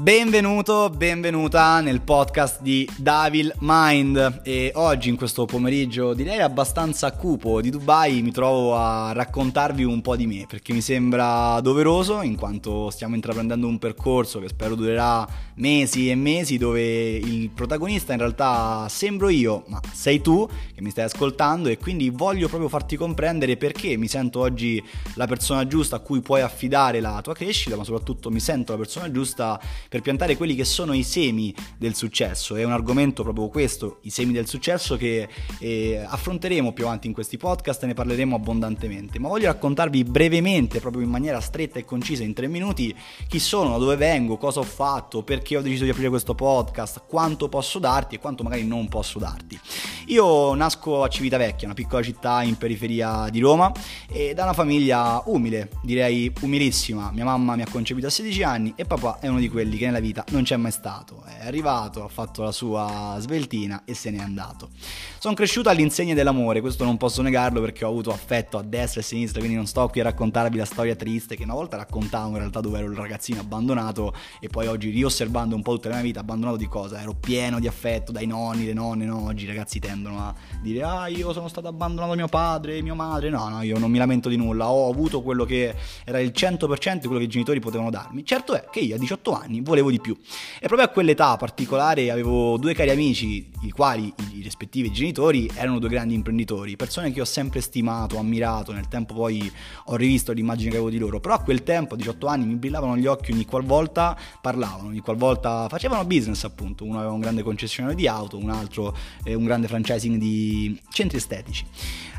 Benvenuto, benvenuta nel podcast di Davil Mind. E oggi in questo pomeriggio direi abbastanza cupo di Dubai mi trovo a raccontarvi un po' di me perché mi sembra doveroso in quanto stiamo intraprendendo un percorso che spero durerà mesi e mesi dove il protagonista in realtà sembro io ma sei tu che mi stai ascoltando e quindi voglio proprio farti comprendere perché mi sento oggi la persona giusta a cui puoi affidare la tua crescita ma soprattutto mi sento la persona giusta per piantare quelli che sono i semi del successo. È un argomento proprio questo, i semi del successo, che eh, affronteremo più avanti in questi podcast e ne parleremo abbondantemente. Ma voglio raccontarvi brevemente, proprio in maniera stretta e concisa, in tre minuti, chi sono, da dove vengo, cosa ho fatto, perché ho deciso di aprire questo podcast, quanto posso darti e quanto magari non posso darti. Io nasco a Civitavecchia, una piccola città in periferia di Roma, e da una famiglia umile, direi umilissima. Mia mamma mi ha concepito a 16 anni e papà è uno di quelli che nella vita non c'è mai stato. È arrivato, ha fatto la sua sveltina e se n'è andato. Sono cresciuto all'insegna dell'amore, questo non posso negarlo perché ho avuto affetto a destra e a sinistra, quindi non sto qui a raccontarvi la storia triste che una volta raccontavo in realtà dove ero il ragazzino abbandonato e poi oggi riosservando un po' tutta la mia vita abbandonato di cosa? Ero pieno di affetto dai nonni, le nonne, no? Oggi i ragazzi tendono a dire ah io sono stato abbandonato da mio padre, mia madre, no no io non mi lamento di nulla, ho avuto quello che era il 100% di quello che i genitori potevano darmi, certo è che io a 18 anni volevo di più e proprio a quell'età particolare avevo due cari amici i quali i rispettivi genitori erano due grandi imprenditori, persone che ho sempre stimato, ammirato, nel tempo poi ho rivisto l'immagine che avevo di loro, però a quel tempo a 18 anni mi brillavano gli occhi ogni qualvolta parlavano, ogni qualvolta facevano business appunto, uno aveva un grande concessionario di auto, un altro eh, un grande franchising di centri estetici.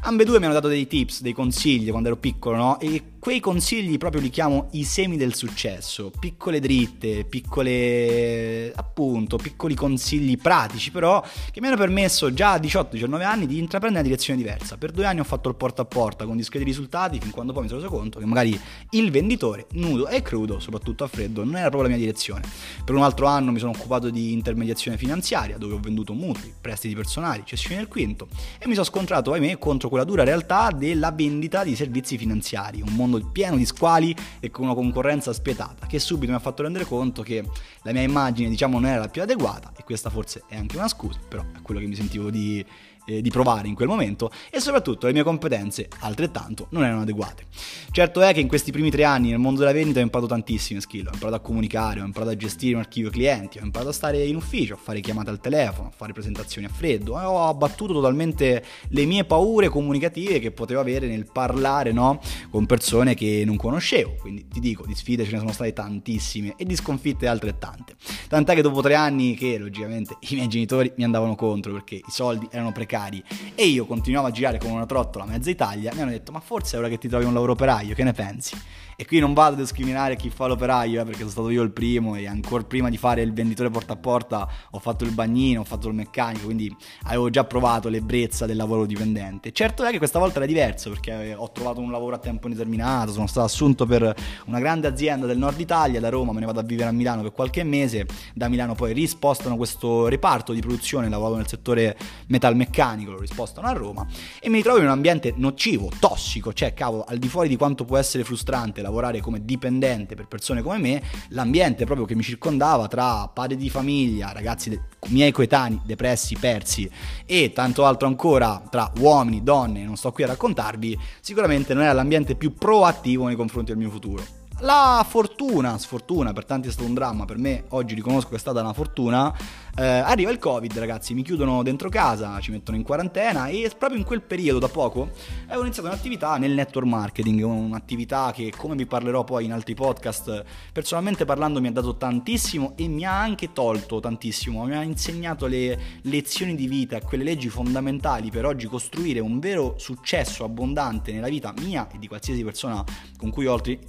Ambedue mi hanno dato dei tips, dei consigli quando ero piccolo, no? E quei consigli proprio li chiamo i semi del successo, piccole dritte, piccole appunto, piccoli consigli pratici però che mi hanno permesso già a 18-19 anni di intraprendere una direzione diversa. Per due anni ho fatto il porta a porta con discreti risultati fin quando poi mi sono reso conto che magari il venditore nudo e crudo, soprattutto a freddo, non era proprio la mia direzione. Per un altro anno mi sono occupato di intermediazione finanziaria dove ho venduto mutui, prestiti personali, cessioni del quinto e mi sono scontrato ahimè contro quella dura realtà della vendita di servizi finanziari, un mondo mondo pieno di squali e con una concorrenza spietata, che subito mi ha fatto rendere conto che la mia immagine, diciamo, non era la più adeguata e questa forse è anche una scusa, però è quello che mi sentivo di eh, di provare in quel momento e soprattutto le mie competenze altrettanto non erano adeguate. Certo è che in questi primi tre anni nel mondo della vendita ho imparato tantissime skill, ho imparato a comunicare, ho imparato a gestire un archivio clienti, ho imparato a stare in ufficio, a fare chiamate al telefono, a fare presentazioni a freddo, ho abbattuto totalmente le mie paure comunicative che potevo avere nel parlare no, con persone che non conoscevo, quindi ti dico di sfide ce ne sono state tantissime e di sconfitte altrettante. Tant'è che dopo tre anni che logicamente i miei genitori mi andavano contro perché i soldi erano precari e io continuavo a girare come una trottola mezza Italia, mi hanno detto ma forse è ora che ti trovi un lavoro operaio, che ne pensi? E qui non vado a discriminare chi fa l'operaio, eh, perché sono stato io il primo e ancora prima di fare il venditore porta a porta ho fatto il bagnino, ho fatto il meccanico, quindi avevo già provato l'ebbrezza del lavoro dipendente. Certo è che questa volta era diverso perché ho trovato un lavoro a tempo indeterminato, sono stato assunto per una grande azienda del nord Italia, da Roma me ne vado a vivere a Milano per qualche mese, da Milano poi rispostano questo reparto di produzione, lavoravo nel settore metalmeccanico, lo rispostano a Roma e mi ritrovo in un ambiente nocivo, tossico, cioè cavolo, al di fuori di quanto può essere frustrante lavorare come dipendente per persone come me, l'ambiente proprio che mi circondava tra padri di famiglia, ragazzi de- miei coetanei depressi, persi e tanto altro ancora tra uomini, donne, non sto qui a raccontarvi, sicuramente non era l'ambiente più proattivo nei confronti del mio futuro. La fortuna, sfortuna, per tanti è stato un dramma, per me oggi riconosco che è stata una fortuna, eh, arriva il Covid, ragazzi, mi chiudono dentro casa, ci mettono in quarantena e proprio in quel periodo, da poco, avevo iniziato un'attività nel network marketing, un'attività che, come vi parlerò poi in altri podcast, personalmente parlando mi ha dato tantissimo e mi ha anche tolto tantissimo, mi ha insegnato le lezioni di vita, quelle leggi fondamentali per oggi costruire un vero successo abbondante nella vita mia e di qualsiasi persona con cui oggi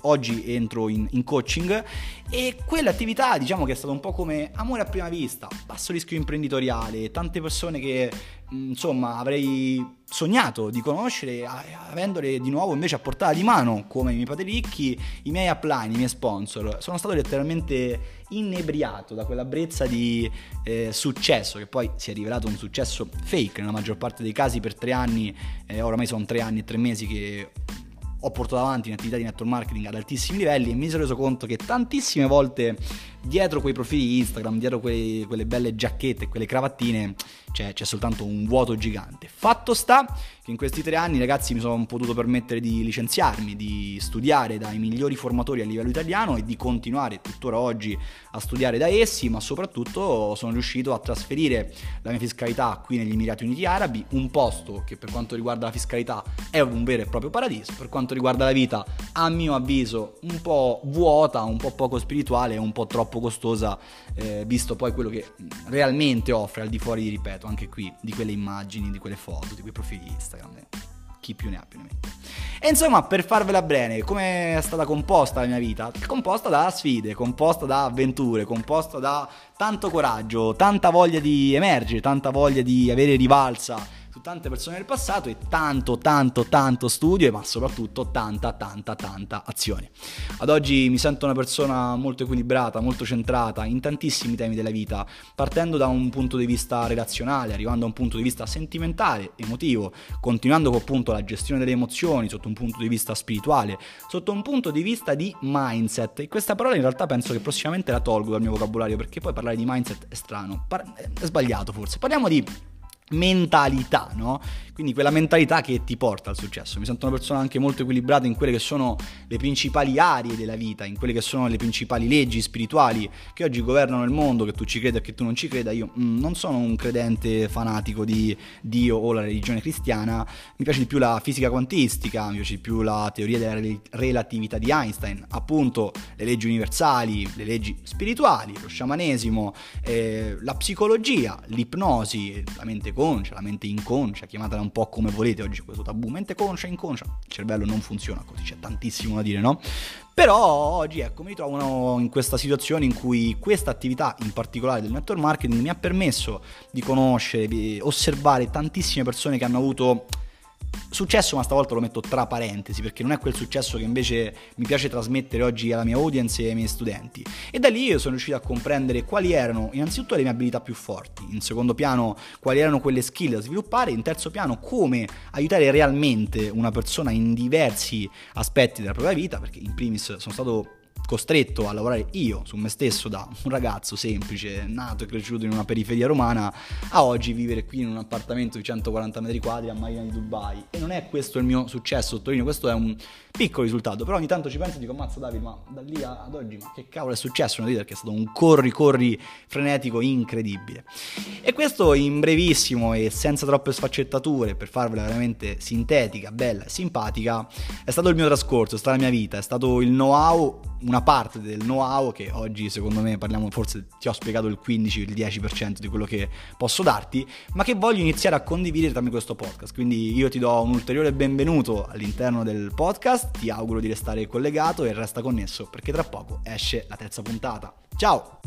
entro in, in coaching e quell'attività diciamo che è stata un po' come amore a prima vista, basso rischio imprenditoriale, tante persone che mm, insomma avrei sognato di conoscere avendole di nuovo invece a portata di mano come i miei padri ricchi, i miei upline, i miei sponsor. Sono stato letteralmente inebriato da quella brezza di eh, successo che poi si è rivelato un successo fake nella maggior parte dei casi per tre anni, eh, oramai sono tre anni e tre mesi che ho portato avanti in attività di network marketing ad altissimi livelli e mi sono reso conto che tantissime volte dietro quei profili Instagram, dietro quei, quelle belle giacchette, quelle cravattine, c'è, c'è, soltanto un vuoto gigante. Fatto sta che in questi tre anni, ragazzi, mi sono potuto permettere di licenziarmi, di studiare dai migliori formatori a livello italiano e di continuare tuttora oggi a studiare da essi, ma soprattutto sono riuscito a trasferire la mia fiscalità qui negli Emirati Uniti Arabi, un posto che per quanto riguarda la fiscalità è un vero e proprio paradiso, per quanto riguarda la vita, a mio avviso, un po' vuota, un po' poco spirituale, un po' troppo costosa, eh, visto poi quello che realmente offre al di fuori, ripeto, anche qui, di quelle immagini, di quelle foto, di quei profili Instagram. Eh. Chi più ne ha più ne mette. E insomma, per farvela bene, come è stata composta la mia vita? Composta da sfide, composta da avventure, composta da tanto coraggio, tanta voglia di emergere, tanta voglia di avere rivalsa su tante persone del passato e tanto, tanto, tanto studio, ma soprattutto tanta, tanta, tanta azione. Ad oggi mi sento una persona molto equilibrata, molto centrata in tantissimi temi della vita, partendo da un punto di vista relazionale, arrivando a un punto di vista sentimentale, emotivo, continuando con appunto la gestione delle emozioni sotto un punto di vista spirituale, sotto un punto di vista di mindset. E questa parola in realtà penso che prossimamente la tolgo dal mio vocabolario perché poi parlare di mindset è strano, è sbagliato forse. Parliamo di mentalità, no? Quindi quella mentalità che ti porta al successo. Mi sento una persona anche molto equilibrata in quelle che sono le principali aree della vita, in quelle che sono le principali leggi spirituali che oggi governano il mondo, che tu ci creda e che tu non ci creda. Io mm, non sono un credente fanatico di Dio o la religione cristiana, mi piace di più la fisica quantistica, mi piace di più la teoria della relatività di Einstein, appunto le leggi universali, le leggi spirituali, lo sciamanesimo, eh, la psicologia, l'ipnosi, la mente conscia, la mente inconscia, chiamatela un po' come volete oggi questo tabù, mente conscia, inconscia, il cervello non funziona così, c'è tantissimo da dire, no? Però oggi ecco mi trovo in questa situazione in cui questa attività in particolare del network marketing mi ha permesso di conoscere, di osservare tantissime persone che hanno avuto Successo, ma stavolta lo metto tra parentesi perché non è quel successo che invece mi piace trasmettere oggi alla mia audience e ai miei studenti. E da lì io sono riuscito a comprendere quali erano innanzitutto le mie abilità più forti, in secondo piano quali erano quelle skill da sviluppare, in terzo piano come aiutare realmente una persona in diversi aspetti della propria vita, perché in primis sono stato costretto a lavorare io su me stesso da un ragazzo semplice, nato e cresciuto in una periferia romana, a oggi vivere qui in un appartamento di 140 metri quadri a Marina di Dubai. E non è questo il mio successo, sottolineo, questo è un piccolo risultato, però ogni tanto ci penso e dico, mazza Davide, ma da lì ad oggi, ma che cavolo è successo nella vita? Perché è stato un corri-corri frenetico incredibile. E questo in brevissimo e senza troppe sfaccettature, per farvela veramente sintetica, bella e simpatica, è stato il mio trascorso, è stata la mia vita, è stato il know-how una parte del know-how che oggi secondo me parliamo, forse ti ho spiegato il 15, il 10% di quello che posso darti, ma che voglio iniziare a condividere tramite questo podcast. Quindi io ti do un ulteriore benvenuto all'interno del podcast, ti auguro di restare collegato e resta connesso perché tra poco esce la terza puntata. Ciao!